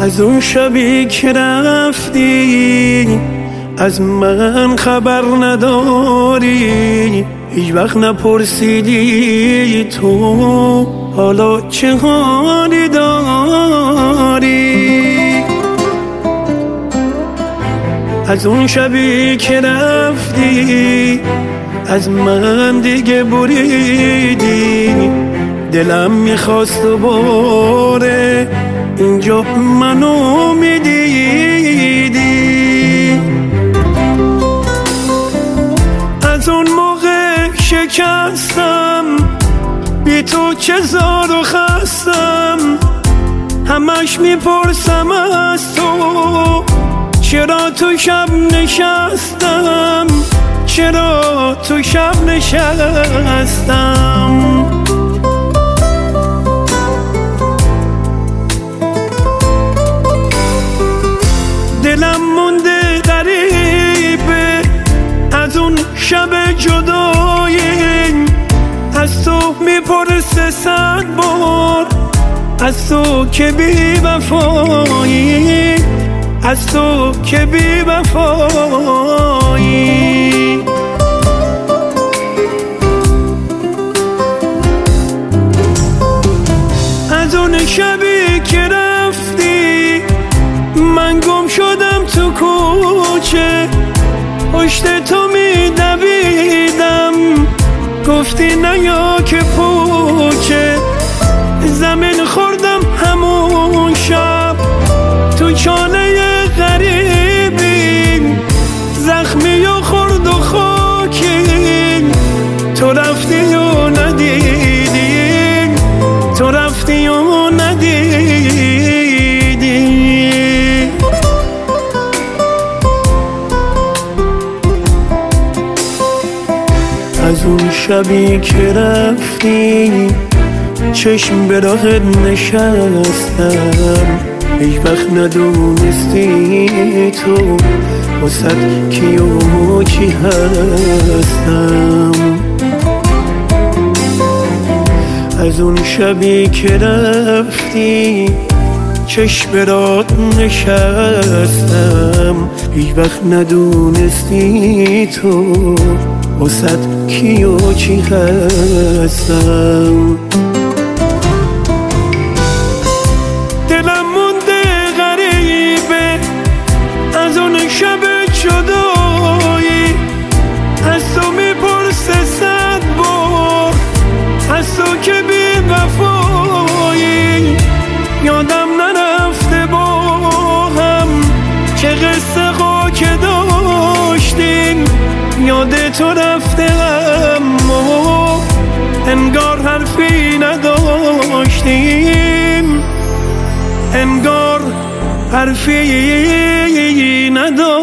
از اون شبی که رفتی از من خبر نداری. هیچ وقت نپرسیدی تو حالا چه حالی داری. از اون شبی که رفتی از من دیگه بریدی. دلم می‌خواست و باره اینجا منو می‌دیدی از اون موقع شکستم بی تو چه زار و خستم. همش می‌پرسم از تو چرا تو شب نشستم؟ چرا تو شب نشستم؟ صد بار. از تو که بی وفایی. از تو که بی وفایی. از اون شبی که رفتی من گم شدم تو کوچه. پشت تو میدویدم. گفتی نیا که پوچه زمین خوردم همون شب. تو چانه غریبی. زخمی و خورد و خاکی. تو رفتی از اون شبی که رفتی چشم به راهت نشستم. هیچ وقت ندونستی تو وسط کی و چی هستم. از اون شبی که رفتی چشم برات نشستم. هیچ وقت ندونستی تو وسط کی و چی هستم. دلم مونده غریبه از اون شب جدایی. از تو می‌پرسه صد بار از تو که بی وفایی. یادم یاد تو رفته اما انگار حرفی نداشتیم. انگار حرفی نداشتیم.